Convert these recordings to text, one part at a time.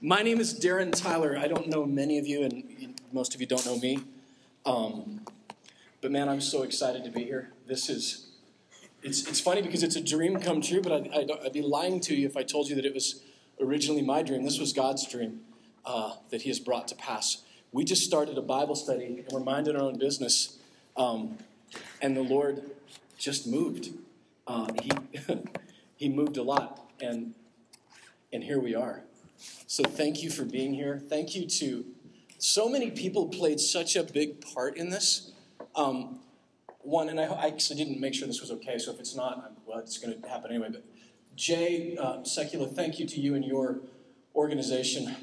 My name is Darren Tyler. I don't know many of you, and most of you don't know me. Um, but man, I'm so excited to be here. This is, it's, it's funny because it's a dream come true, but I'd, I'd, I'd be lying to you if I told you that it was originally my dream. This was God's dream uh, that He has brought to pass. We just started a Bible study, and we're minding our own business, um, and the Lord just moved. Uh, he, he moved a lot, and, and here we are. So thank you for being here. Thank you to so many people played such a big part in this. Um, one, and I, I, actually didn't make sure this was okay, so if it's not, well, it's going to happen anyway. But Jay uh, thank you to you and your organization.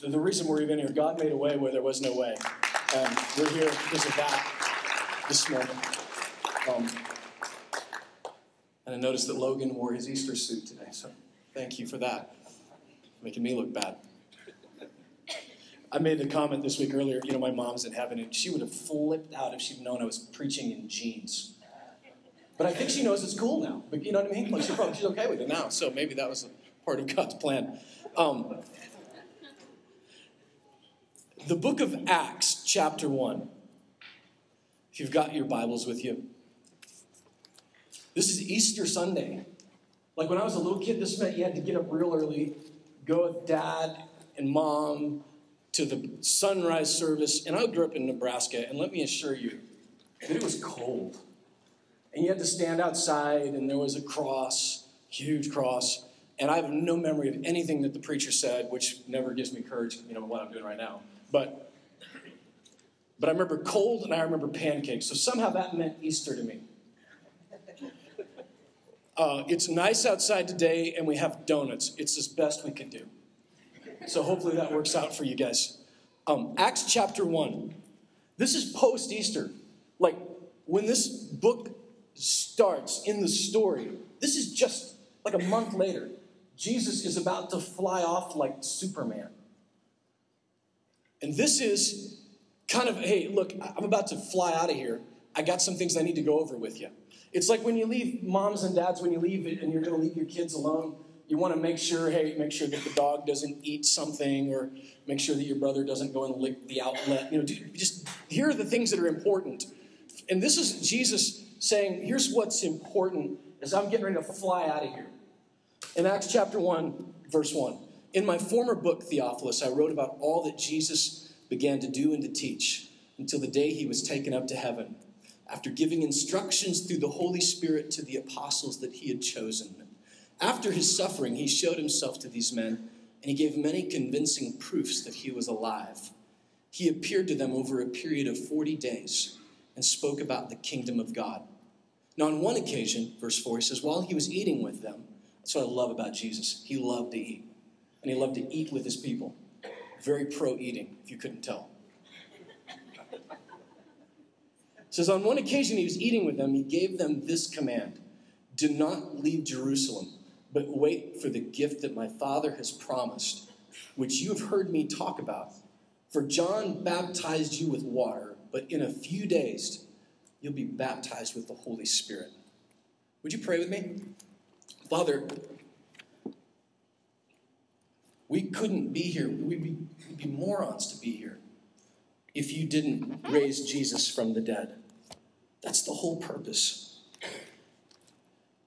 The, the, reason we're even here, God made a way where there was no way. And we're here because of that this morning. Um, and I noticed that Logan wore his Easter suit today, so thank you for that making me look bad. I made the comment this week earlier, you know, my mom's in heaven, and she would have flipped out if she'd known I was preaching in jeans. But I think she knows it's cool now. But you know what I mean? Like she probably she's okay with it now. So maybe that was part of God's plan. Um, the book of Acts, chapter 1. If you've got your Bibles with you, this is Easter Sunday. Like when I was a little kid, this meant you had to get up real early, go with dad and mom to the sunrise service. And I grew up in Nebraska, and let me assure you that it was cold. And you had to stand outside, and there was a cross, huge cross. And I have no memory of anything that the preacher said, which never gives me courage, you know, what I'm doing right now. But, but I remember cold and I remember pancakes. So somehow that meant Easter to me. Uh, it's nice outside today, and we have donuts. It's as best we can do. So hopefully that works out for you guys. Um, Acts chapter 1. This is post Easter. Like when this book starts in the story, this is just like a month later. Jesus is about to fly off like Superman. And this is kind of, hey, look, I'm about to fly out of here. I got some things I need to go over with you. It's like when you leave moms and dads, when you leave it and you're going to leave your kids alone, you want to make sure, hey, make sure that the dog doesn't eat something or make sure that your brother doesn't go and lick the outlet. You know, just here are the things that are important. And this is Jesus saying, here's what's important as I'm getting ready to fly out of here. In Acts chapter 1, verse 1. In my former book, Theophilus, I wrote about all that Jesus began to do and to teach until the day he was taken up to heaven after giving instructions through the Holy Spirit to the apostles that he had chosen. After his suffering, he showed himself to these men, and he gave many convincing proofs that he was alive. He appeared to them over a period of 40 days and spoke about the kingdom of God. Now, on one occasion, verse 4, he says, while he was eating with them, that's what I love about Jesus. He loved to eat, and he loved to eat with his people. Very pro eating, if you couldn't tell. Says, On one occasion he was eating with them, he gave them this command Do not leave Jerusalem, but wait for the gift that my Father has promised, which you have heard me talk about. For John baptized you with water, but in a few days you'll be baptized with the Holy Spirit. Would you pray with me? Father, we couldn't be here. We'd be, we'd be morons to be here if you didn't raise Jesus from the dead. That's the whole purpose.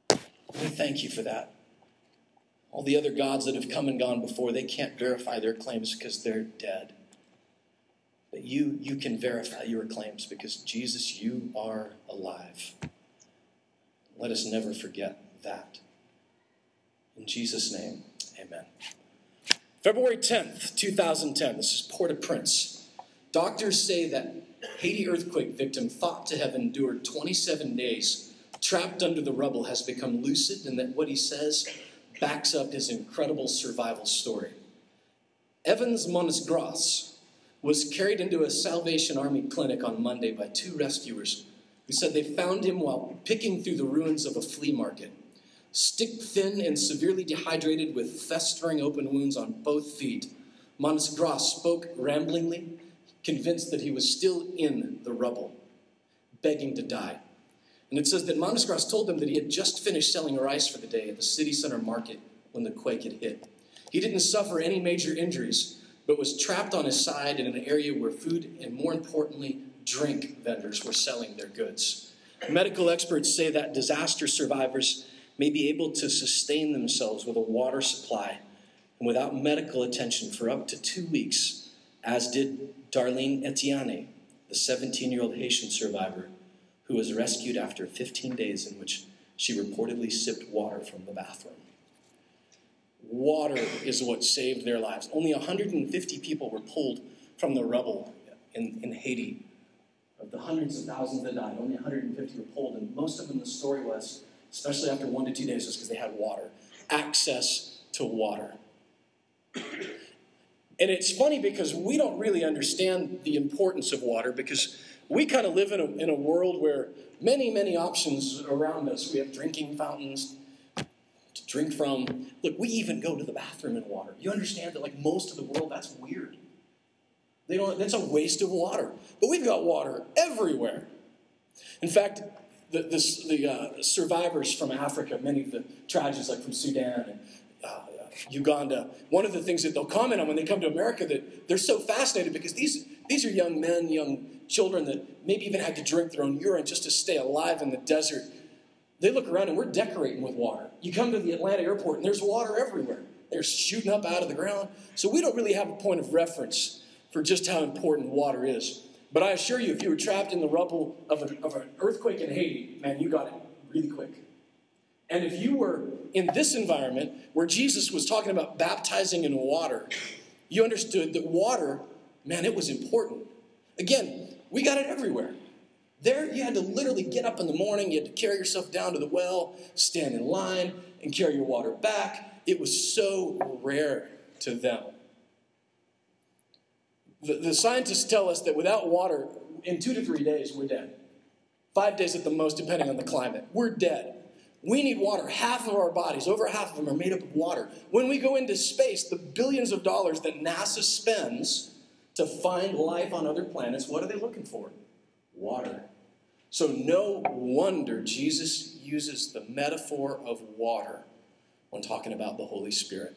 We thank you for that. All the other gods that have come and gone before, they can't verify their claims because they're dead. But you, you can verify your claims because Jesus, you are alive. Let us never forget that. In Jesus' name, amen. February 10th, 2010. This is Port au Prince. Doctors say that Haiti earthquake victim thought to have endured 27 days trapped under the rubble has become lucid and that what he says backs up his incredible survival story. Evans Monsigrace was carried into a Salvation Army clinic on Monday by two rescuers who said they found him while picking through the ruins of a flea market. Stick thin and severely dehydrated with festering open wounds on both feet, Monsigrace spoke ramblingly convinced that he was still in the rubble, begging to die. And it says that Monsigrace told them that he had just finished selling rice for the day at the city center market when the quake had hit. He didn't suffer any major injuries, but was trapped on his side in an area where food and, more importantly, drink vendors were selling their goods. Medical experts say that disaster survivors may be able to sustain themselves with a water supply and without medical attention for up to two weeks, as did Darlene Etienne, the 17 year old Haitian survivor who was rescued after 15 days in which she reportedly sipped water from the bathroom. Water is what saved their lives. Only 150 people were pulled from the rubble in, in Haiti. Of the hundreds of thousands that died, only 150 were pulled, and most of them, the story was, especially after one to two days, was because they had water, access to water. And it's funny because we don't really understand the importance of water because we kind of live in a, in a world where many, many options around us. We have drinking fountains, to drink from. Look, we even go to the bathroom in water. You understand that, like most of the world, that's weird. They don't, that's a waste of water. But we've got water everywhere. In fact, the, the, the uh, survivors from Africa, many of the tragedies, like from Sudan and Uganda, one of the things that they'll comment on when they come to America that they're so fascinated because these, these are young men, young children that maybe even had to drink their own urine just to stay alive in the desert they look around and we're decorating with water. You come to the Atlanta airport and there's water everywhere. They're shooting up out of the ground. So we don't really have a point of reference for just how important water is. But I assure you, if you were trapped in the rubble of, a, of an earthquake in Haiti, man, you got it really quick. And if you were in this environment where Jesus was talking about baptizing in water, you understood that water, man, it was important. Again, we got it everywhere. There, you had to literally get up in the morning, you had to carry yourself down to the well, stand in line, and carry your water back. It was so rare to them. The, the scientists tell us that without water, in two to three days, we're dead. Five days at the most, depending on the climate. We're dead. We need water. Half of our bodies, over half of them, are made up of water. When we go into space, the billions of dollars that NASA spends to find life on other planets, what are they looking for? Water. So, no wonder Jesus uses the metaphor of water when talking about the Holy Spirit.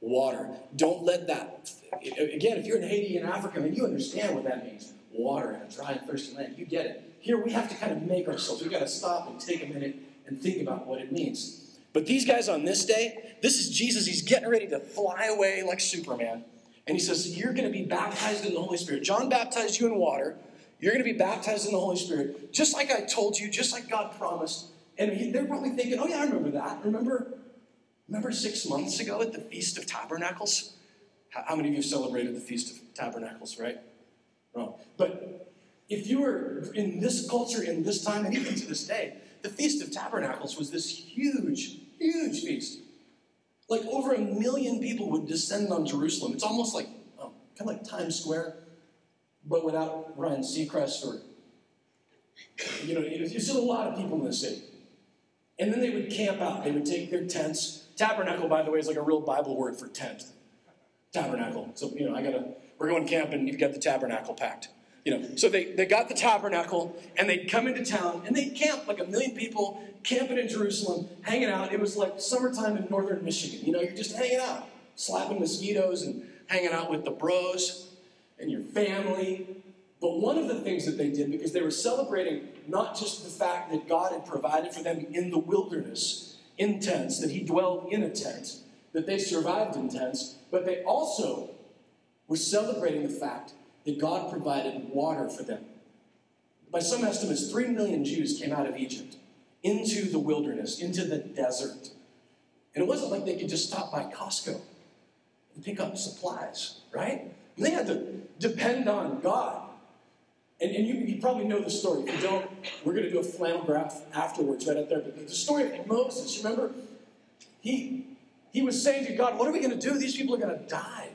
Water. Don't let that, again, if you're in Haiti and Africa, I mean, you understand what that means. Water in a dry and thirsty land. You get it. Here we have to kind of make ourselves, we've got to stop and take a minute and think about what it means. But these guys on this day, this is Jesus. He's getting ready to fly away like Superman. And he says, You're going to be baptized in the Holy Spirit. John baptized you in water. You're going to be baptized in the Holy Spirit, just like I told you, just like God promised. And they're probably thinking, oh, yeah, I remember that. Remember, remember six months ago at the Feast of Tabernacles? How many of you celebrated the Feast of Tabernacles, right? Wrong. But if you were in this culture, in this time, and even to this day, the Feast of Tabernacles was this huge, huge feast. Like over a million people would descend on Jerusalem. It's almost like, oh, kind of like Times Square but without Ryan Seacrest or, you know, there's still a lot of people in the city. And then they would camp out. They would take their tents. Tabernacle, by the way, is like a real Bible word for tent. Tabernacle. So, you know, I gotta, we're going camping, you've got the tabernacle packed. You know, so they, they got the tabernacle and they'd come into town and they'd camp like a million people camping in Jerusalem, hanging out. It was like summertime in northern Michigan. You know, you're just hanging out, slapping mosquitoes and hanging out with the bros and your family. But one of the things that they did, because they were celebrating not just the fact that God had provided for them in the wilderness, in tents, that He dwelled in a tent, that they survived in tents, but they also were celebrating the fact that God provided water for them. By some estimates, three million Jews came out of Egypt into the wilderness, into the desert. And it wasn't like they could just stop by Costco and pick up supplies, right? They had to depend on God. And, and you, you, probably know the story. If you don't, we're going to do a flannel graph afterwards, right up there. But the story of Moses, remember? He, he was saying to God, What are we going to do? These people are going to die.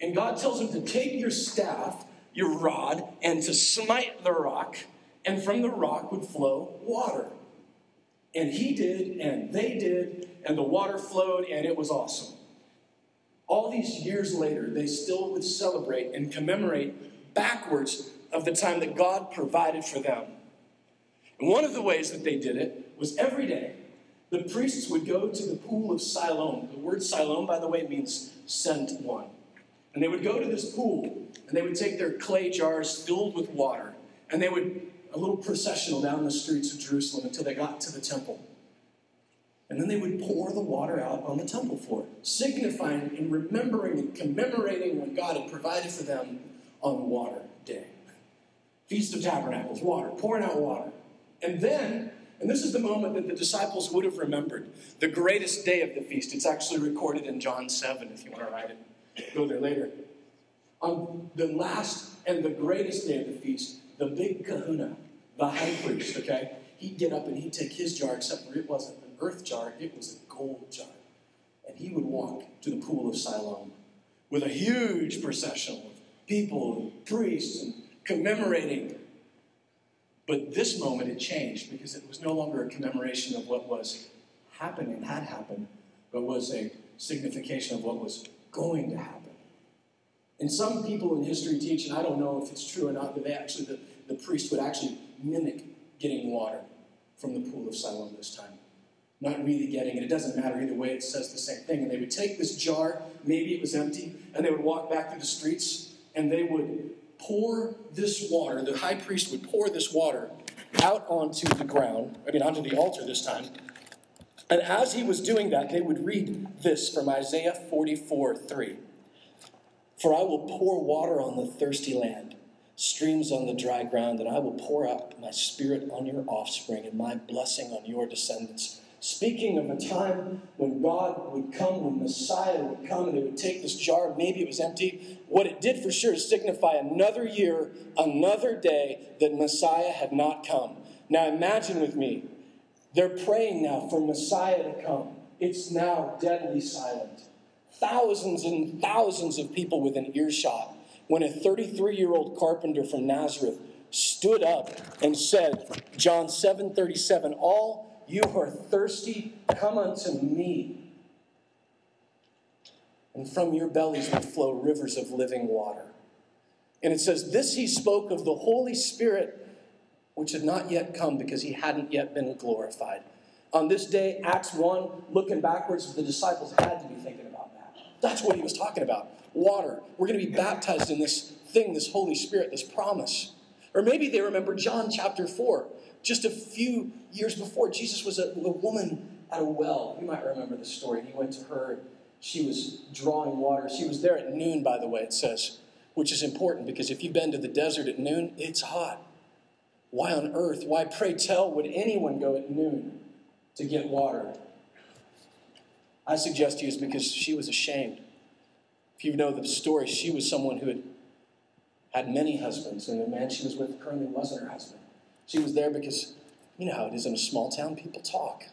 And God tells him to take your staff, your rod, and to smite the rock, and from the rock would flow water. And he did, and they did, and the water flowed, and it was awesome all these years later, they still would celebrate and commemorate backwards of the time that God provided for them. And one of the ways that they did it was every day the priests would go to the pool of Siloam. The word Siloam, by the way, means sent one. And they would go to this pool, and they would take their clay jars filled with water, and they would, a little processional down the streets of Jerusalem until they got to the temple. And then they would pour the water out on the temple floor, signifying and remembering and commemorating what God had provided for them on Water Day. Feast of Tabernacles, water, pouring out water. And then and this is the moment that the disciples would have remembered. The greatest day of the feast. It's actually recorded in John 7, if you want to write it. Go there later. On the last and the greatest day of the feast, the big kahuna, the high priest, okay, he'd get up and he'd take his jar, except for it wasn't an earth jar, it was a gold jar. And he would walk to the pool of Siloam with a huge procession of people and priests and commemorating but this moment it changed because it was no longer a commemoration of what was happening, had happened, but was a signification of what was going to happen. And some people in history teach, and I don't know if it's true or not, that they actually the, the priest would actually mimic getting water from the pool of Siloam this time. Not really getting it. It doesn't matter either way, it says the same thing. And they would take this jar, maybe it was empty, and they would walk back through the streets and they would pour this water, the high priest would pour this water out onto the ground, I mean, onto the altar this time. And as he was doing that, they would read this from Isaiah 44 3. For I will pour water on the thirsty land, streams on the dry ground, and I will pour out my spirit on your offspring and my blessing on your descendants. Speaking of a time when God would come, when Messiah would come, and they would take this jar, maybe it was empty. What it did for sure is signify another year, another day that Messiah had not come. Now imagine with me, they're praying now for Messiah to come. It's now deadly silent. Thousands and thousands of people within earshot when a 33 year old carpenter from Nazareth stood up and said, John 7 37, all you who are thirsty, come unto me. And from your bellies will flow rivers of living water. And it says, This he spoke of the Holy Spirit, which had not yet come because he hadn't yet been glorified. On this day, Acts 1, looking backwards, the disciples had to be thinking about that. That's what he was talking about water. We're going to be baptized in this thing, this Holy Spirit, this promise. Or maybe they remember John chapter 4, just a few years before, Jesus was a, a woman at a well. You might remember the story. He went to her. She was drawing water. She was there at noon, by the way, it says, which is important because if you've been to the desert at noon, it's hot. Why on earth, why pray tell, would anyone go at noon to get water? I suggest to you is because she was ashamed. If you know the story, she was someone who had had many husbands, and the man she was with currently wasn't her husband. She was there because you know how it is in a small town, people talk.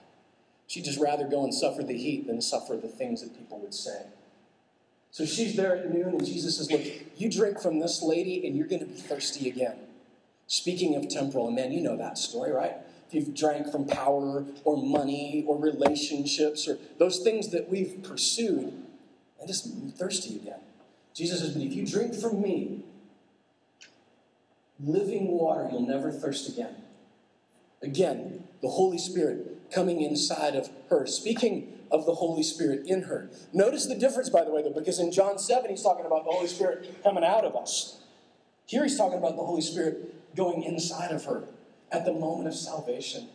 She'd just rather go and suffer the heat than suffer the things that people would say. So she's there at noon, and Jesus says, Look, you drink from this lady, and you're going to be thirsty again. Speaking of temporal, and man, you know that story, right? If you've drank from power or money or relationships or those things that we've pursued, and just thirsty again. Jesus says, But if you drink from me, living water, you'll never thirst again. Again, the Holy Spirit coming inside of her. Speaking of the Holy Spirit in her. Notice the difference, by the way, though, because in John 7, he's talking about the Holy Spirit coming out of us. Here he's talking about the Holy Spirit going inside of her at the moment of salvation.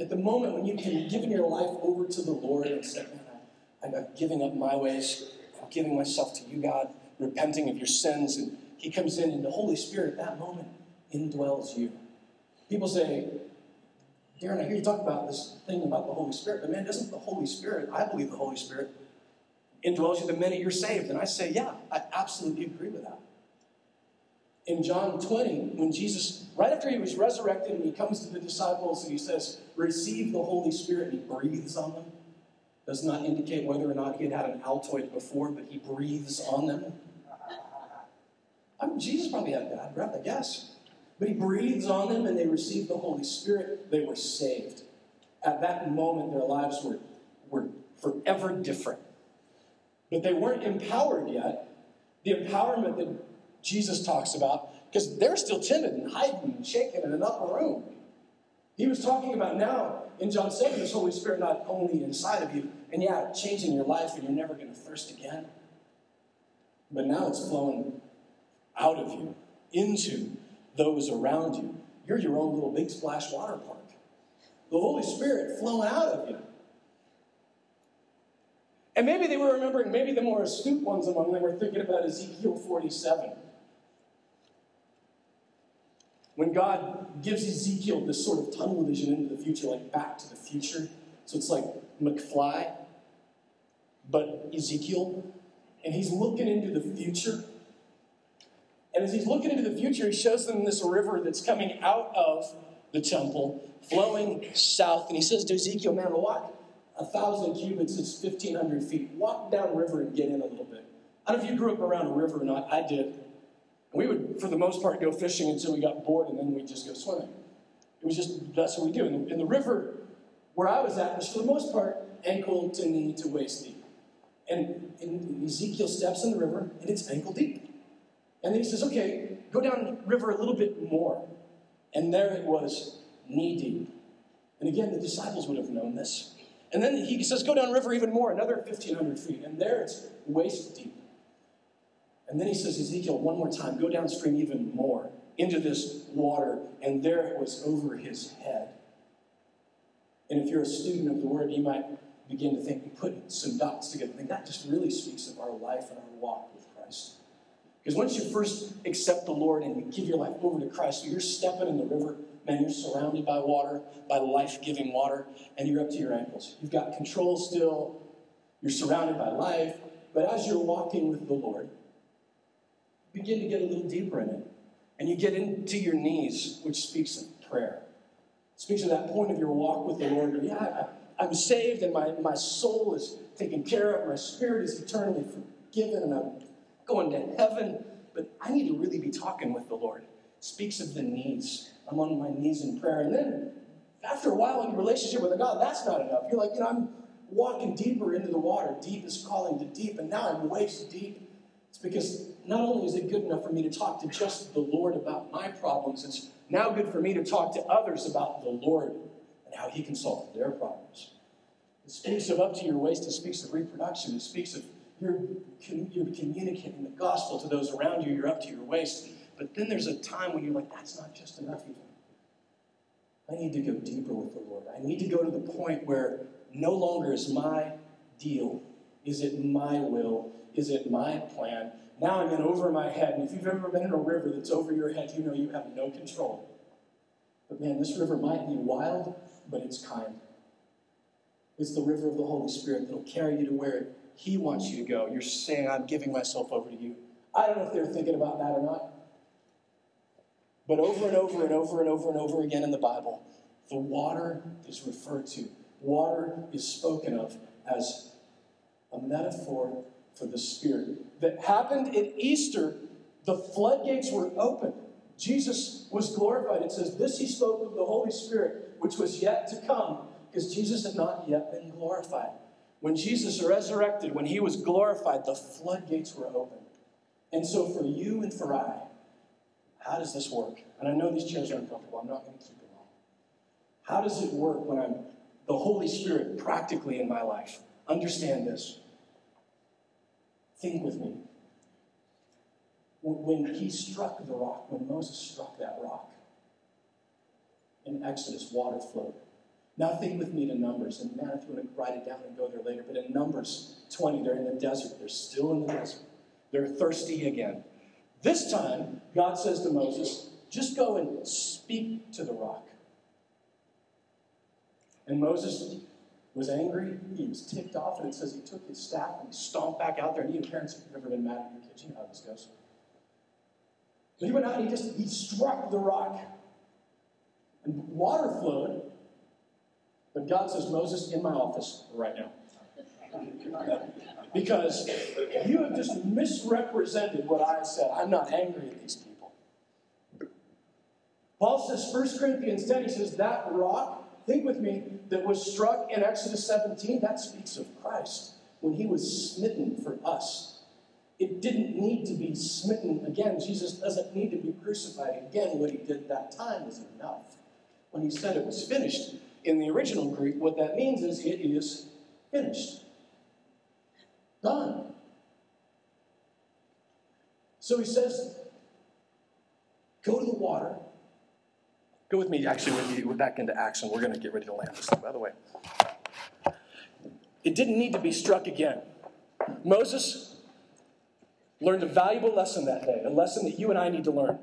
At the moment when you can give your life over to the Lord and say, Man, I'm giving up my ways, I'm giving myself to you, God, repenting of your sins and he comes in, and the Holy Spirit at that moment indwells you. People say, Darren, I hear you talk about this thing about the Holy Spirit, but man, doesn't the Holy Spirit, I believe the Holy Spirit indwells you the minute you're saved? And I say, yeah, I absolutely agree with that. In John 20, when Jesus, right after he was resurrected, and he comes to the disciples and he says, Receive the Holy Spirit, and he breathes on them. Does not indicate whether or not he had had an Altoid before, but he breathes on them. I mean, Jesus probably had bad breath, I guess. But he breathes on them and they received the Holy Spirit. They were saved. At that moment, their lives were, were forever different. But they weren't empowered yet. The empowerment that Jesus talks about, because they're still timid and hiding and shaking in an upper room. He was talking about now in John 7, this Holy Spirit not only inside of you, and yeah, changing your life, and you're never going to thirst again, but now it's flowing out of you into those around you. You're your own little big splash water park. The Holy Spirit flowing out of you. And maybe they were remembering, maybe the more astute ones among them were thinking about Ezekiel 47. When God gives Ezekiel this sort of tunnel vision into the future, like back to the future. So it's like McFly, but Ezekiel. And he's looking into the future. And as he's looking into the future, he shows them this river that's coming out of the temple, flowing south. And he says to Ezekiel, Man, walk a thousand cubits is 1,500 feet. Walk down river and get in a little bit. I don't know if you grew up around a river or not. I did. We would, for the most part, go fishing until we got bored and then we'd just go swimming. It was just, that's what we do. In the, in the river where I was at was, for the most part, ankle to knee to waist deep. And, and Ezekiel steps in the river and it's ankle deep. And then he says, okay, go down river a little bit more. And there it was, knee deep. And again, the disciples would have known this. And then he says, go down river even more, another 1,500 feet. And there it's waist deep. And then he says, Ezekiel, one more time, go downstream even more into this water. And there it was over his head. And if you're a student of the word, you might begin to think, put some dots together. That just really speaks of our life and our walk with Christ. Because once you first accept the Lord and you give your life over to Christ, you're stepping in the river, man, you're surrounded by water, by life giving water, and you're up to your ankles. You've got control still, you're surrounded by life, but as you're walking with the Lord, begin to get a little deeper in it. And you get into your knees, which speaks of prayer. It speaks of that point of your walk with the Lord. Yeah, I, I'm saved and my, my soul is taken care of, my spirit is eternally forgiven, and I'm going to heaven. But I need to really be talking with the Lord. It speaks of the knees. I'm on my knees in prayer. And then after a while in your relationship with God, that's not enough. You're like, you know, I'm walking deeper into the water. Deep is calling to deep, and now I'm waist deep. It's because not only is it good enough for me to talk to just the Lord about my problems, it's now good for me to talk to others about the Lord and how He can solve their problems. It speaks of up to your waist, it speaks of reproduction, it speaks of you're, you're communicating the gospel to those around you, you're up to your waist. But then there's a time when you're like, that's not just enough even. I need to go deeper with the Lord. I need to go to the point where no longer is my deal. Is it my will? Is it my plan? Now I'm in over my head. And if you've ever been in a river that's over your head, you know you have no control. But man, this river might be wild, but it's kind. It's the river of the Holy Spirit that'll carry you to where He wants you to go. You're saying, I'm giving myself over to you. I don't know if they're thinking about that or not. But over and over and over and over and over again in the Bible, the water is referred to. Water is spoken of as a metaphor for the Spirit. That happened at Easter, the floodgates were opened. Jesus was glorified. It says, This he spoke of the Holy Spirit, which was yet to come, because Jesus had not yet been glorified. When Jesus resurrected, when he was glorified, the floodgates were opened. And so for you and for I, how does this work? And I know these chairs are uncomfortable. I'm not going to keep it long. How does it work when I'm the Holy Spirit practically in my life? Understand this. Think with me. When he struck the rock, when Moses struck that rock, in Exodus, water flowed. Now think with me to Numbers, and man, if you want to write it down and go there later, but in Numbers 20, they're in the desert. They're still in the desert. They're thirsty again. This time, God says to Moses, just go and speak to the rock. And Moses was angry. He was ticked off, and it says he took his staff and he stomped back out there. And you parents, if you've ever been mad at your kids, you know how this goes. But he went out and he just he struck the rock. And water flowed. But God says, Moses, in my office right now. because you have just misrepresented what I said. I'm not angry at these people. Paul says, 1 Corinthians 10, he says, that rock, think with me, that was struck in Exodus 17, that speaks of Christ when he was smitten for us. It didn't need to be smitten again. Jesus doesn't need to be crucified again. What he did that time was enough. When he said it was finished, in the original Greek, what that means is it is finished. Done. So he says, go to the water. Go with me, actually. We're back into action. We're going to get ready to land this thing, by the way. It didn't need to be struck again. Moses learned a valuable lesson that day, a lesson that you and I need to learn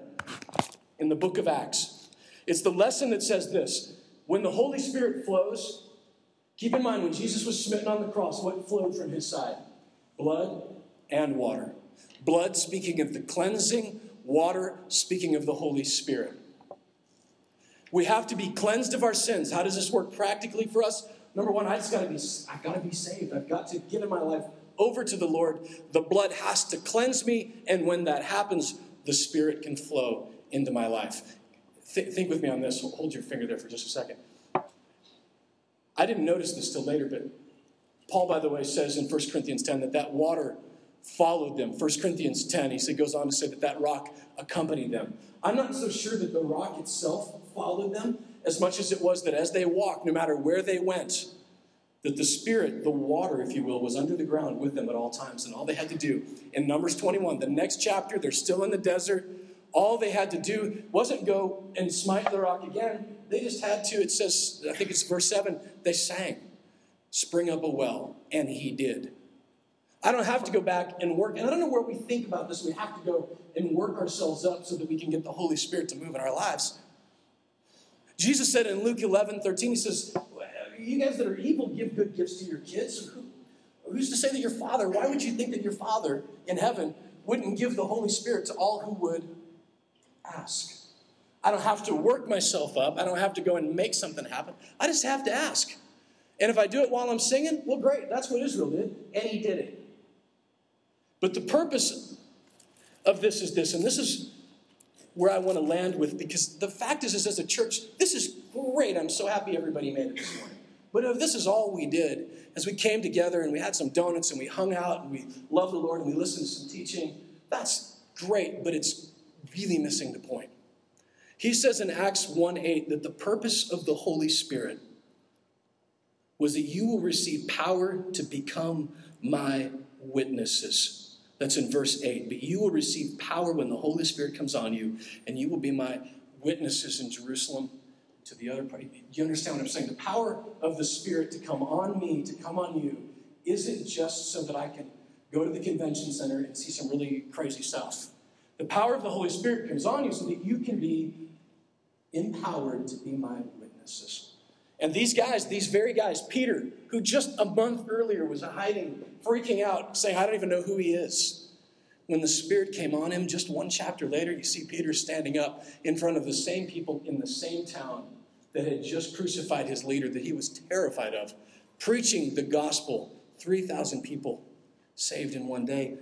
in the book of Acts. It's the lesson that says this when the Holy Spirit flows, keep in mind when Jesus was smitten on the cross, what flowed from his side? Blood and water. Blood speaking of the cleansing, water speaking of the Holy Spirit. We have to be cleansed of our sins. How does this work practically for us? Number one, I just gotta be I gotta be saved. I've got to give my life over to the Lord. The blood has to cleanse me, and when that happens, the Spirit can flow into my life. Th- think with me on this. Hold your finger there for just a second. I didn't notice this till later, but Paul, by the way, says in 1 Corinthians 10 that that water followed them. 1 Corinthians 10, he goes on to say that that rock accompanied them. I'm not so sure that the rock itself followed them as much as it was that as they walked, no matter where they went, that the Spirit, the water, if you will, was under the ground with them at all times. And all they had to do in Numbers 21, the next chapter, they're still in the desert. All they had to do wasn't go and smite the rock again. They just had to, it says, I think it's verse 7, they sang, spring up a well, and he did. I don't have to go back and work. And I don't know where we think about this. We have to go and work ourselves up so that we can get the Holy Spirit to move in our lives. Jesus said in Luke 11, 13, he says, You guys that are evil give good gifts to your kids. Who's to say that your father, why would you think that your father in heaven wouldn't give the Holy Spirit to all who would ask? I don't have to work myself up. I don't have to go and make something happen. I just have to ask. And if I do it while I'm singing, well, great. That's what Israel did. And he did it. But the purpose of this is this, and this is where I want to land with because the fact is, is as a church, this is great. I'm so happy everybody made it this morning. But if this is all we did, as we came together and we had some donuts and we hung out and we loved the Lord and we listened to some teaching, that's great, but it's really missing the point. He says in Acts 1 8 that the purpose of the Holy Spirit was that you will receive power to become my witnesses. That's in verse 8. But you will receive power when the Holy Spirit comes on you, and you will be my witnesses in Jerusalem to the other party. Do you understand what I'm saying? The power of the Spirit to come on me, to come on you, isn't just so that I can go to the convention center and see some really crazy stuff. The power of the Holy Spirit comes on you so that you can be empowered to be my witnesses. And these guys, these very guys, Peter, who just a month earlier was hiding, freaking out, saying, I don't even know who he is. When the Spirit came on him, just one chapter later, you see Peter standing up in front of the same people in the same town that had just crucified his leader that he was terrified of, preaching the gospel. 3,000 people saved in one day,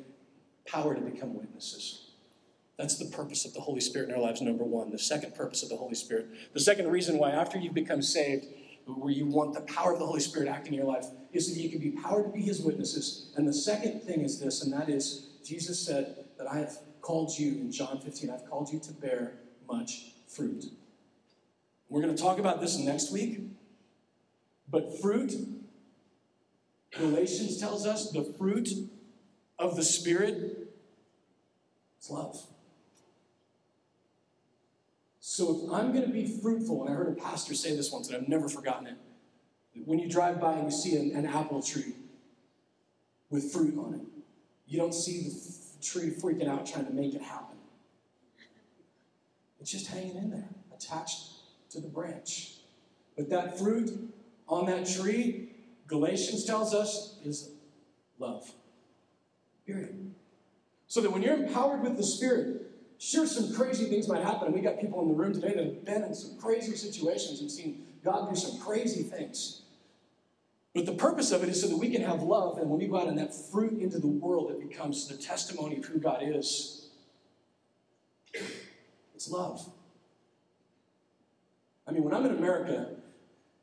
power to become witnesses. That's the purpose of the Holy Spirit in our lives, number one. The second purpose of the Holy Spirit. The second reason why, after you've become saved, where you want the power of the Holy Spirit acting in your life, is that you can be powered to be His witnesses. And the second thing is this, and that is Jesus said that I have called you, in John 15, I've called you to bear much fruit. We're going to talk about this next week. But fruit, Galatians tells us the fruit of the Spirit is love. So if I'm going to be fruitful, and I heard a pastor say this once, and I've never forgotten it. When you drive by and you see an, an apple tree with fruit on it, you don't see the f- tree freaking out trying to make it happen. It's just hanging in there, attached to the branch. But that fruit on that tree, Galatians tells us, is love. Period. So that when you're empowered with the Spirit, Sure, some crazy things might happen. And we got people in the room today that have been in some crazy situations and seen God do some crazy things. But the purpose of it is so that we can have love, and when we go out and that fruit into the world, it becomes the testimony of who God is. It's love. I mean, when I'm in America,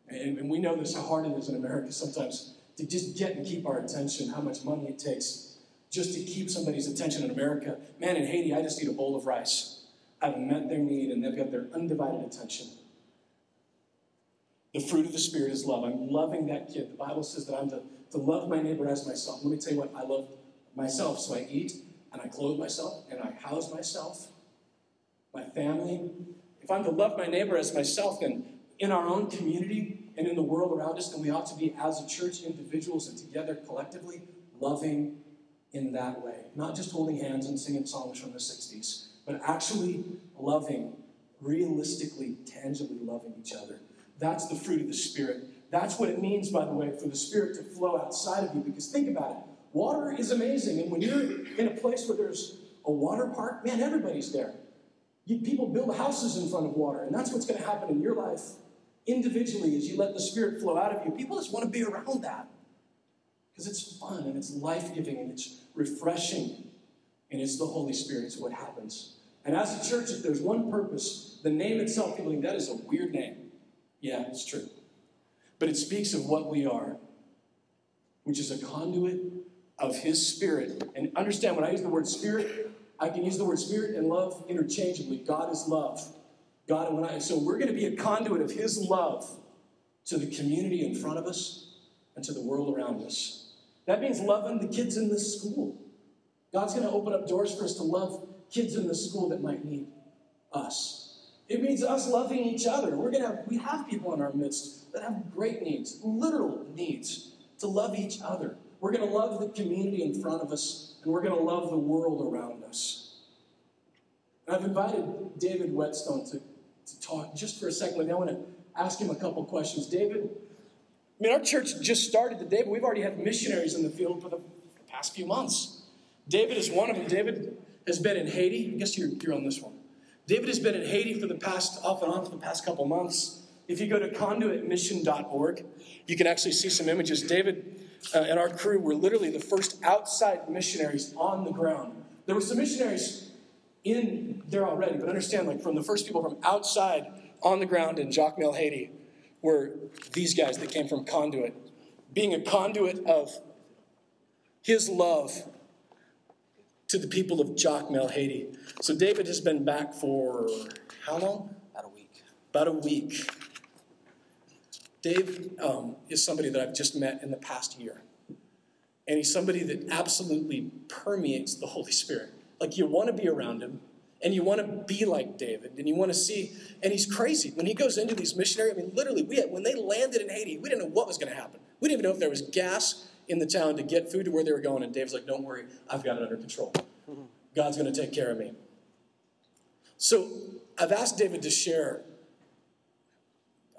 and, and we know this how hard it is in America sometimes to just get and keep our attention, how much money it takes just to keep somebody's attention in America. Man, in Haiti, I just need a bowl of rice. I've met their need and they've got their undivided attention. The fruit of the Spirit is love. I'm loving that kid. The Bible says that I'm to, to love my neighbor as myself. Let me tell you what, I love myself. So I eat and I clothe myself and I house myself, my family. If I'm to love my neighbor as myself, then in our own community and in the world around us, then we ought to be, as a church, individuals and together collectively, loving in that way. Not just holding hands and singing songs from the 60s, but actually loving, realistically, tangibly loving each other. That's the fruit of the Spirit. That's what it means, by the way, for the Spirit to flow outside of you. Because think about it water is amazing. And when you're in a place where there's a water park, man, everybody's there. You, people build houses in front of water, and that's what's going to happen in your life individually as you let the Spirit flow out of you. People just want to be around that because it's fun and it's life giving and it's refreshing, and it's the Holy Spirit. It's what happens. And as a church, if there's one purpose, the name itself, people think that is a weird name. Yeah, it's true. But it speaks of what we are, which is a conduit of His Spirit. And understand when I use the word Spirit, I can use the word Spirit and love interchangeably. God is love. God, and when I, so we're going to be a conduit of His love to the community in front of us and to the world around us. That means loving the kids in this school. God's going to open up doors for us to love kids in this school that might need us. It means us loving each other. We're gonna have, we have people in our midst that have great needs, literal needs, to love each other. We're going to love the community in front of us, and we're going to love the world around us. And I've invited David Whetstone to, to talk just for a second with me. I want to ask him a couple questions. David, I mean, our church just started today, but we've already had missionaries in the field for the past few months. David is one of them. David has been in Haiti. I guess you're, you're on this one. David has been in Haiti for the past, off and on for the past couple months. If you go to conduitmission.org, you can actually see some images. David uh, and our crew were literally the first outside missionaries on the ground. There were some missionaries in there already, but understand, like, from the first people from outside on the ground in Jacmel, Haiti, were these guys that came from Conduit. Being a conduit of his love to the people of Jacmel, Haiti. So David has been back for how long? About a week. About a week. Dave um, is somebody that I've just met in the past year. And he's somebody that absolutely permeates the Holy Spirit. Like you want to be around him and you want to be like David and you want to see. And he's crazy. When he goes into these missionary, I mean, literally, we had, when they landed in Haiti, we didn't know what was going to happen. We didn't even know if there was gas in the town to get food to where they were going. And Dave's like, don't worry, I've got it under control. God's going to take care of me. So I've asked David to share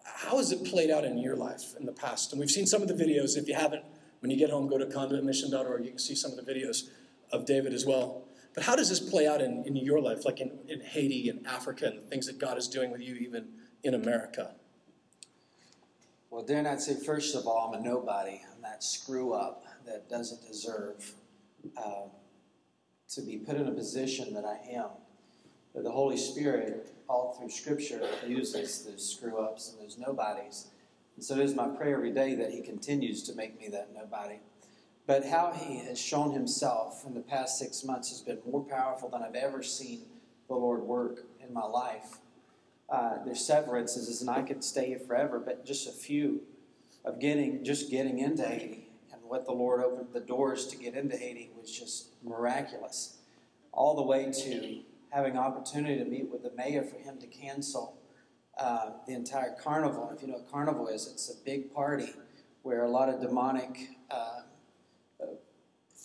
how has it played out in your life in the past? And we've seen some of the videos. If you haven't, when you get home, go to conduitmission.org. You can see some of the videos of David as well. But how does this play out in, in your life, like in, in Haiti and Africa and the things that God is doing with you, even in America? Well, Darren, I'd say first of all, I'm a nobody. I'm that screw up that doesn't deserve uh, to be put in a position that I am. But the Holy Spirit, all through Scripture, uses those screw ups and those nobodies. And so it is my prayer every day that He continues to make me that nobody. But how He has shown Himself in the past six months has been more powerful than I've ever seen the Lord work in my life. Uh, there's several instances, and I could stay here forever, but just a few of getting just getting into Haiti and what the Lord opened the doors to get into Haiti was just miraculous. All the way to having opportunity to meet with the mayor for him to cancel uh, the entire carnival. If you know what carnival is, it's a big party where a lot of demonic uh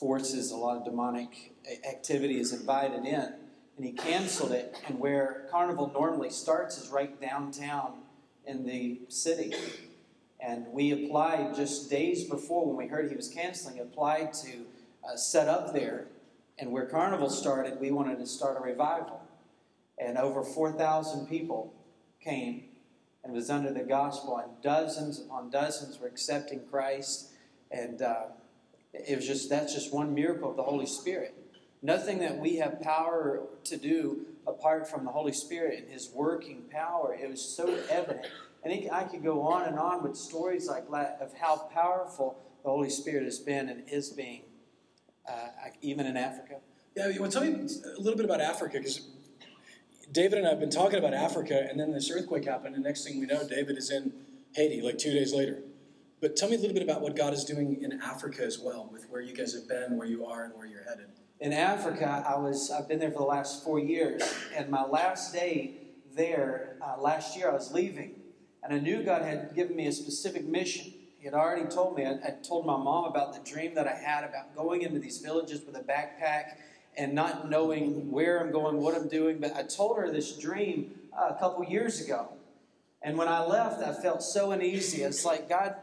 forces, a lot of demonic activity is invited in. And he canceled it. And where carnival normally starts is right downtown in the city. And we applied just days before when we heard he was canceling, applied to uh, set up there. And where Carnival started, we wanted to start a revival. And over 4,000 people came and was under the gospel, and dozens upon dozens were accepting Christ. And uh, it was just that's just one miracle of the Holy Spirit. Nothing that we have power to do apart from the Holy Spirit and His working power. It was so evident and I could go on and on with stories like that of how powerful the Holy Spirit has been and is being, uh, even in Africa. Yeah, well, tell me a little bit about Africa because David and I have been talking about Africa, and then this earthquake happened, and next thing we know, David is in Haiti like two days later. But tell me a little bit about what God is doing in Africa as well, with where you guys have been, where you are, and where you're headed. In Africa, I was I've been there for the last four years, and my last day there uh, last year, I was leaving, and I knew God had given me a specific mission. He had already told me. I, I told my mom about the dream that I had about going into these villages with a backpack and not knowing where I'm going, what I'm doing. But I told her this dream uh, a couple years ago. And when I left, I felt so uneasy. It's like, God,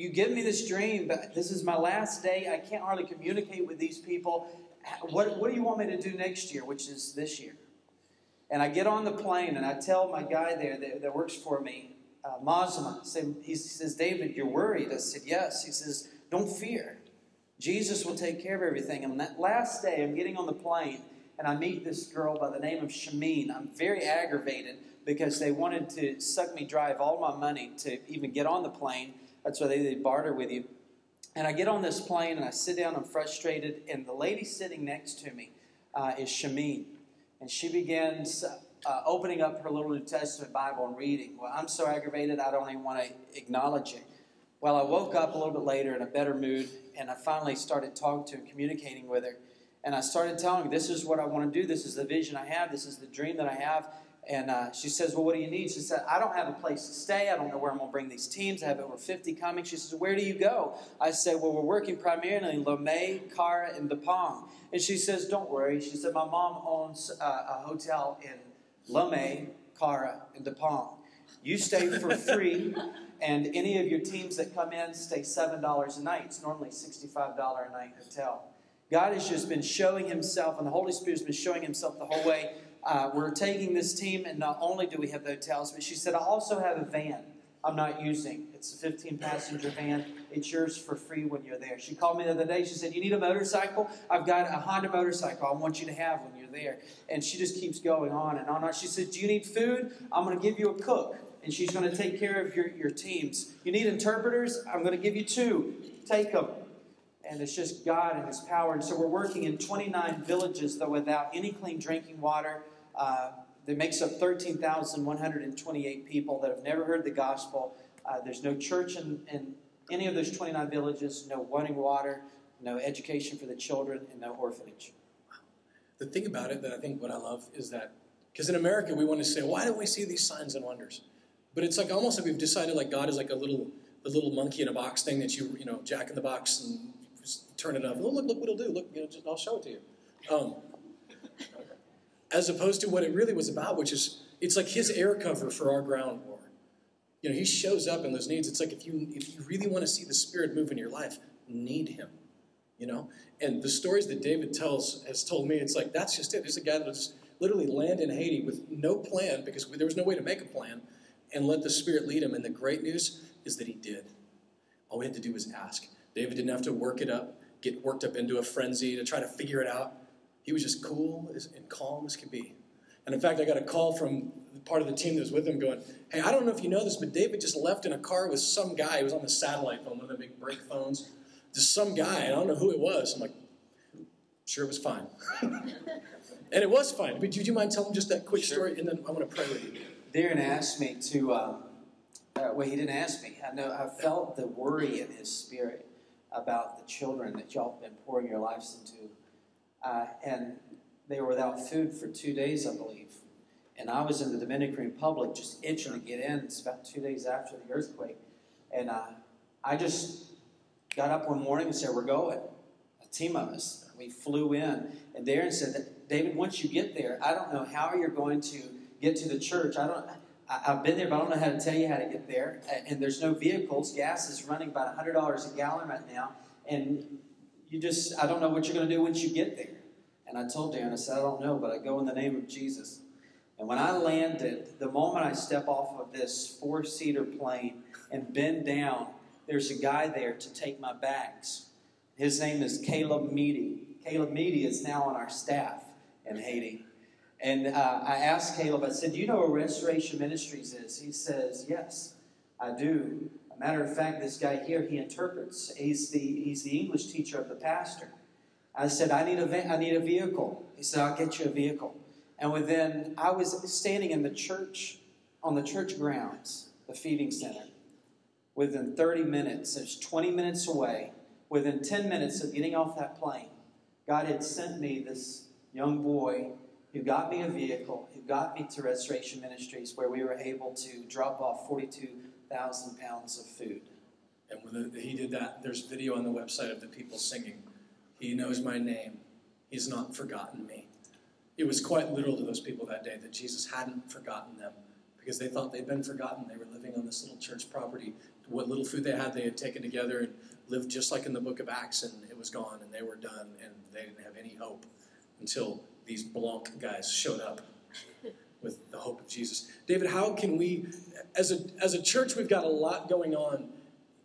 you give me this dream, but this is my last day. I can't hardly communicate with these people. What, what do you want me to do next year, which is this year? And I get on the plane and I tell my guy there that, that works for me, uh, Mazma, he says, David, you're worried. I said, Yes. He says, Don't fear. Jesus will take care of everything. And that last day, I'm getting on the plane and I meet this girl by the name of Shameen. I'm very aggravated because they wanted to suck me dry of all my money to even get on the plane. That's why they, they barter with you. And I get on this plane and I sit down, I'm frustrated, and the lady sitting next to me uh, is Shamin. And she begins uh, opening up her little New Testament Bible and reading. Well, I'm so aggravated, I don't even want to acknowledge it. Well, I woke up a little bit later in a better mood, and I finally started talking to her, communicating with her. And I started telling her, This is what I want to do. This is the vision I have. This is the dream that I have. And uh, she says, Well, what do you need? She said, I don't have a place to stay. I don't know where I'm going to bring these teams. I have over 50 coming. She says, Where do you go? I said, Well, we're working primarily in Lomé, Kara, and Dapaong. And she says, Don't worry. She said, My mom owns uh, a hotel in Lomé, Kara, and Dapaong. You stay for free, and any of your teams that come in stay $7 a night. It's normally $65 a night hotel. God has just been showing himself, and the Holy Spirit has been showing himself the whole way. Uh, we're taking this team, and not only do we have the hotels, but she said, I also have a van I'm not using. It's a 15 passenger van. It's yours for free when you're there. She called me the other day. She said, You need a motorcycle? I've got a Honda motorcycle I want you to have when you're there. And she just keeps going on and on. She said, Do you need food? I'm going to give you a cook. And she's going to take care of your, your teams. You need interpreters? I'm going to give you two. Take them and it's just God and His power. And so we're working in 29 villages, though, without any clean drinking water. Uh, that makes up 13,128 people that have never heard the gospel. Uh, there's no church in, in any of those 29 villages, no running water, no education for the children, and no orphanage. The thing about it that I think what I love is that, because in America we want to say, why don't we see these signs and wonders? But it's like almost like we've decided like God is like a little, a little monkey in a box thing that you, you know, jack in the box and turn it off. Oh, look, look what it'll do. Look, you know, just, I'll show it to you. Um, as opposed to what it really was about, which is it's like his air cover for our ground war. You know, he shows up in those needs. It's like if you if you really want to see the Spirit move in your life, need him. You know, and the stories that David tells has told me, it's like that's just it. There's a guy that just literally land in Haiti with no plan because there was no way to make a plan, and let the Spirit lead him. And the great news is that he did. All we had to do was ask. David didn't have to work it up, get worked up into a frenzy to try to figure it out. He was just cool and calm as could be. And in fact, I got a call from part of the team that was with him going, Hey, I don't know if you know this, but David just left in a car with some guy. He was on the satellite phone, one of the big brick phones. Just some guy. I don't know who it was. I'm like, Sure, it was fine. and it was fine. But would you mind telling just that quick sure. story? And then I want to pray with you. Darren asked me to, uh, uh, well, he didn't ask me. I know I felt the worry in his spirit about the children that y'all have been pouring your lives into uh, and they were without food for two days, I believe. And I was in the Dominican Republic just itching to get in. It's about two days after the earthquake. And uh, I just got up one morning and said, We're going. A team of us. We flew in. And Darren said, David, once you get there, I don't know how you're going to get to the church. I don't. I, have been there, but I don't know how to tell you how to get there. And there's no vehicles. Gas is running about $100 a gallon right now. And you just, I don't know what you're going to do once you get there. And I told Darren, I said, I don't know, but I go in the name of Jesus. And when I landed, the moment I step off of this four seater plane and bend down, there's a guy there to take my bags. His name is Caleb Meady. Caleb Meady is now on our staff in Haiti. And uh, I asked Caleb, I said, Do you know where Restoration Ministries is? He says, Yes, I do. Matter of fact, this guy here, he interprets. He's the, he's the English teacher of the pastor. I said, I need, a, I need a vehicle. He said, I'll get you a vehicle. And within, I was standing in the church, on the church grounds, the feeding center. within 30 minutes, it's 20 minutes away, within 10 minutes of getting off that plane, God had sent me this young boy who got me a vehicle, who got me to Restoration Ministries, where we were able to drop off 42,000 pounds of food. And when he did that, there's video on the website of the people singing, He knows my name, He's not forgotten me. It was quite literal to those people that day that Jesus hadn't forgotten them because they thought they'd been forgotten. They were living on this little church property. What little food they had, they had taken together and lived just like in the book of Acts, and it was gone, and they were done, and they didn't have any hope until these Blanc guys showed up with the hope of Jesus. David, how can we, as a, as a church, we've got a lot going on,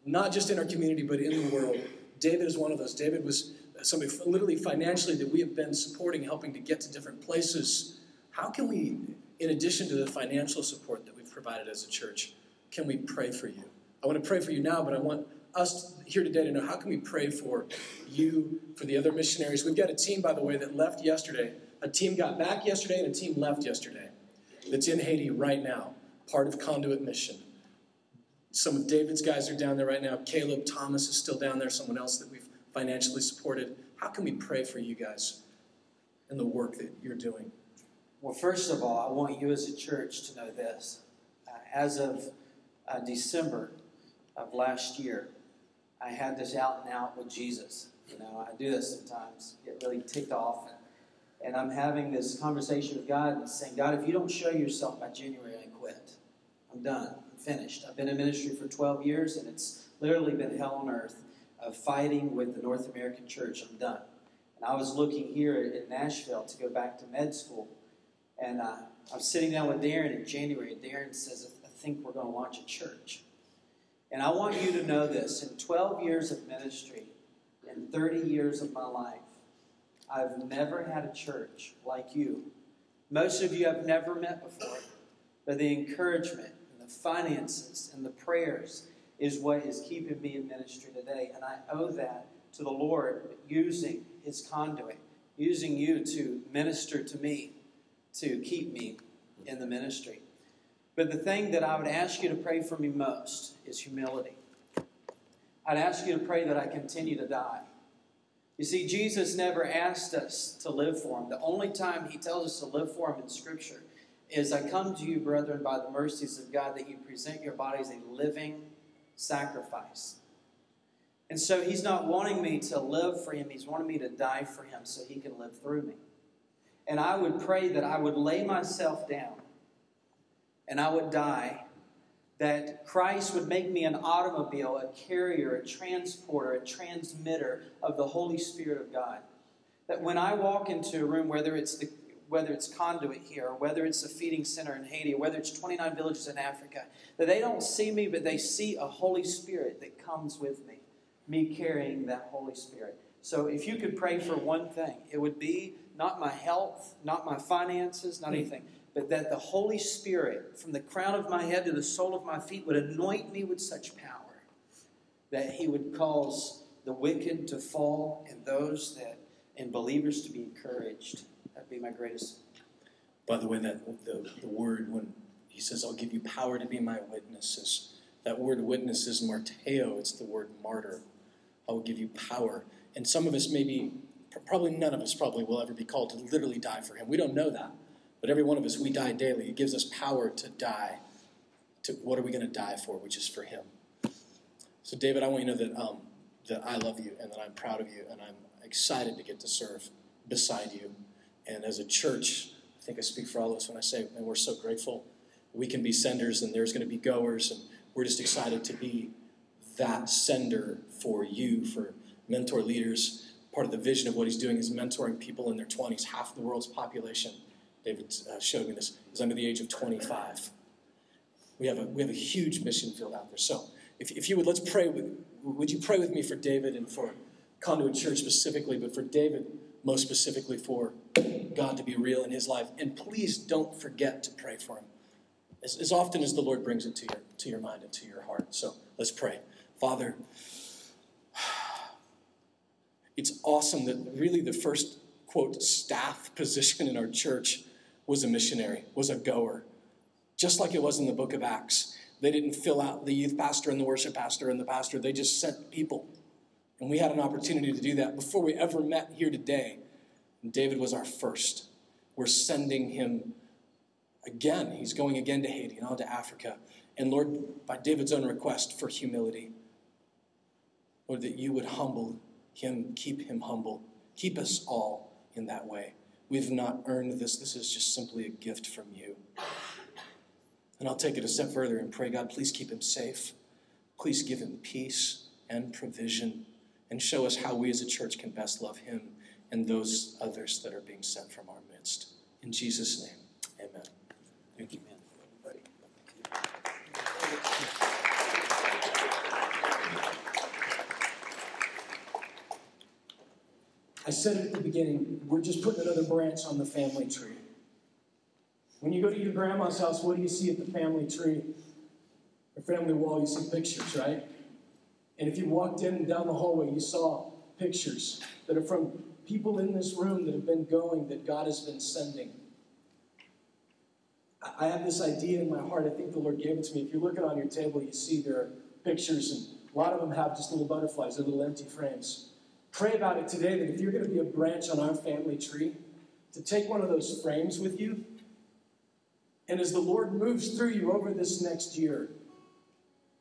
not just in our community, but in the world. David is one of those. David was somebody literally financially that we have been supporting, helping to get to different places. How can we, in addition to the financial support that we've provided as a church, can we pray for you? I want to pray for you now, but I want us here today to know how can we pray for you, for the other missionaries. We've got a team, by the way, that left yesterday. A team got back yesterday, and a team left yesterday that's in Haiti right now, part of Conduit Mission. Some of David's guys are down there right now. Caleb Thomas is still down there, someone else that we've financially supported. How can we pray for you guys and the work that you're doing? Well, first of all, I want you as a church to know this. Uh, as of uh, December of last year, I had this out and out with Jesus. You know, I do this sometimes, get really ticked off. And, I'm having this conversation with God and saying, God, if you don't show yourself by January, I quit. I'm done. I'm finished. I've been in ministry for 12 years, and it's literally been hell on earth of fighting with the North American church. I'm done. And I was looking here in Nashville to go back to med school. And uh, I'm sitting down with Darren in January, and Darren says, I think we're going to launch a church. And I want you to know this in 12 years of ministry, in 30 years of my life, I've never had a church like you. Most of you I've never met before, but the encouragement and the finances and the prayers is what is keeping me in ministry today. And I owe that to the Lord using his conduit, using you to minister to me, to keep me in the ministry. But the thing that I would ask you to pray for me most is humility. I'd ask you to pray that I continue to die. You see, Jesus never asked us to live for him. The only time he tells us to live for him in Scripture is I come to you, brethren, by the mercies of God, that you present your bodies a living sacrifice. And so he's not wanting me to live for him, he's wanting me to die for him so he can live through me. And I would pray that I would lay myself down and I would die, that Christ would make me an automobile, a carrier, a transporter, a transmitter of the Holy Spirit of God. That when I walk into a room, whether it's the whether it's conduit here, or whether it's a feeding center in Haiti, or whether it's 29 villages in Africa, that they don't see me, but they see a Holy Spirit that comes with me, me carrying that Holy Spirit. So if you could pray for one thing, it would be not my health, not my finances, not mm. anything, but that the Holy Spirit, from the crown of my head to the sole of my feet, would anoint me with such power that He would cause the wicked to fall and those that and believers to be encouraged. That'd be my greatest. By the way, that the, the word when He says, "I'll give you power to be my witnesses," that word "witness" is marteo. It's the word martyr. I will give you power. And some of us, maybe, probably none of us, probably will ever be called to literally die for Him. We don't know that. But every one of us, we die daily. It gives us power to die. To what are we going to die for? Which is for Him. So, David, I want you to know that um, that I love you and that I'm proud of you and I'm excited to get to serve beside you. And as a church, I think I speak for all of us when I say, and we're so grateful. We can be senders and there's going to be goers, and we're just excited to be that sender for you, for mentor leaders. Part of the vision of what he's doing is mentoring people in their 20s, half the world's population David uh, showed me this, is under the age of 25. We have a, we have a huge mission field out there. So if, if you would, let's pray. With, would you pray with me for David and for Conduit Church specifically, but for David most specifically for God to be real in his life? And please don't forget to pray for him as, as often as the Lord brings it to your, to your mind and to your heart. So let's pray. Father, it's awesome that really the first, quote, staff position in our church was a missionary, was a goer, just like it was in the book of Acts. They didn't fill out the youth pastor and the worship pastor and the pastor, they just sent people. And we had an opportunity to do that before we ever met here today. And David was our first. We're sending him again. He's going again to Haiti and on to Africa. And Lord, by David's own request for humility, Lord, that you would humble him, keep him humble, keep us all in that way. We've not earned this. This is just simply a gift from you. And I'll take it a step further and pray, God, please keep him safe. Please give him peace and provision and show us how we as a church can best love him and those others that are being sent from our midst. In Jesus' name, amen. Thank you. I said it at the beginning, we're just putting another branch on the family tree. When you go to your grandma's house, what do you see at the family tree? The family wall, you see pictures, right? And if you walked in and down the hallway, you saw pictures that are from people in this room that have been going, that God has been sending. I have this idea in my heart. I think the Lord gave it to me. If you're looking on your table, you see there are pictures, and a lot of them have just little butterflies, they're little empty frames. Pray about it today that if you're going to be a branch on our family tree, to take one of those frames with you. And as the Lord moves through you over this next year,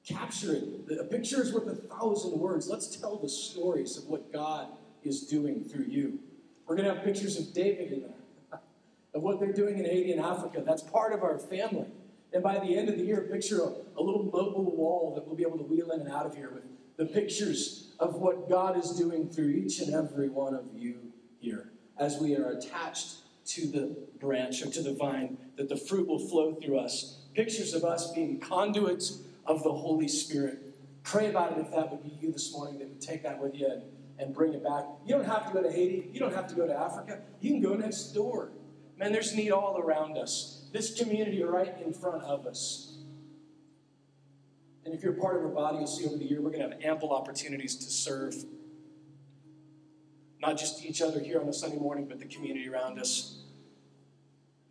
capture it. A picture is worth a thousand words. Let's tell the stories of what God is doing through you. We're going to have pictures of David in there, uh, of what they're doing in Haiti and Africa. That's part of our family. And by the end of the year, picture a, a little mobile wall that we'll be able to wheel in and out of here with the pictures of what God is doing through each and every one of you here as we are attached to the branch or to the vine, that the fruit will flow through us. Pictures of us being conduits of the Holy Spirit. Pray about it if that would be you this morning, that would take that with you and, and bring it back. You don't have to go to Haiti. You don't have to go to Africa. You can go next door. Man, there's need all around us. This community right in front of us. And if you're part of our body, you'll see over the year we're going to have ample opportunities to serve not just each other here on a Sunday morning, but the community around us,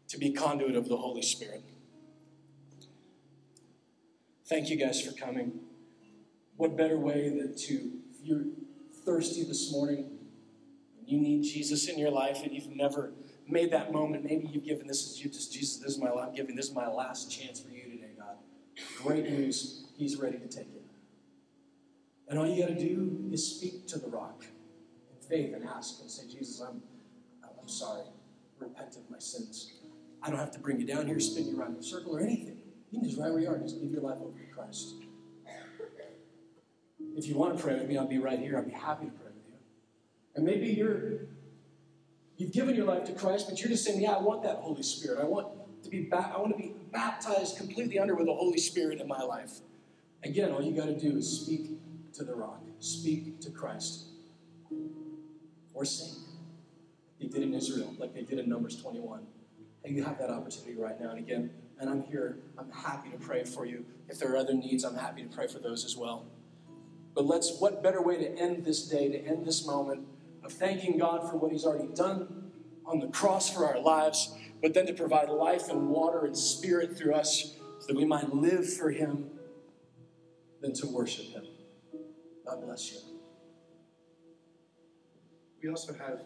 to be conduit of the Holy Spirit. Thank you guys for coming. What better way than to, if you're thirsty this morning, you need Jesus in your life, and you've never made that moment, maybe you've given this is you just Jesus, this is my I'm giving this is my last chance for you today, God. Great news, He's ready to take it. And all you got to do is speak to the rock in faith and ask and say, Jesus, I'm, I'm sorry. Repent of my sins. I don't have to bring you down here, spin you around in a circle or anything. You can just right where you are, and just give your life over to Christ. If you want to pray with me, I'll be right here. I'll be happy to pray with you. And maybe you're you've given your life to Christ, but you're just saying, Yeah, I want that Holy Spirit. I want to be ba- I want to be baptized completely under with the Holy Spirit in my life. Again, all you got to do is speak to the rock, speak to Christ, or sing. They did in Israel, like they did in Numbers 21. And you have that opportunity right now. And again, and I'm here. I'm happy to pray for you. If there are other needs, I'm happy to pray for those as well. But let's, what better way to end this day, to end this moment of thanking God for what He's already done on the cross for our lives, but then to provide life and water and spirit through us so that we might live for Him than to worship Him. God bless you. We also have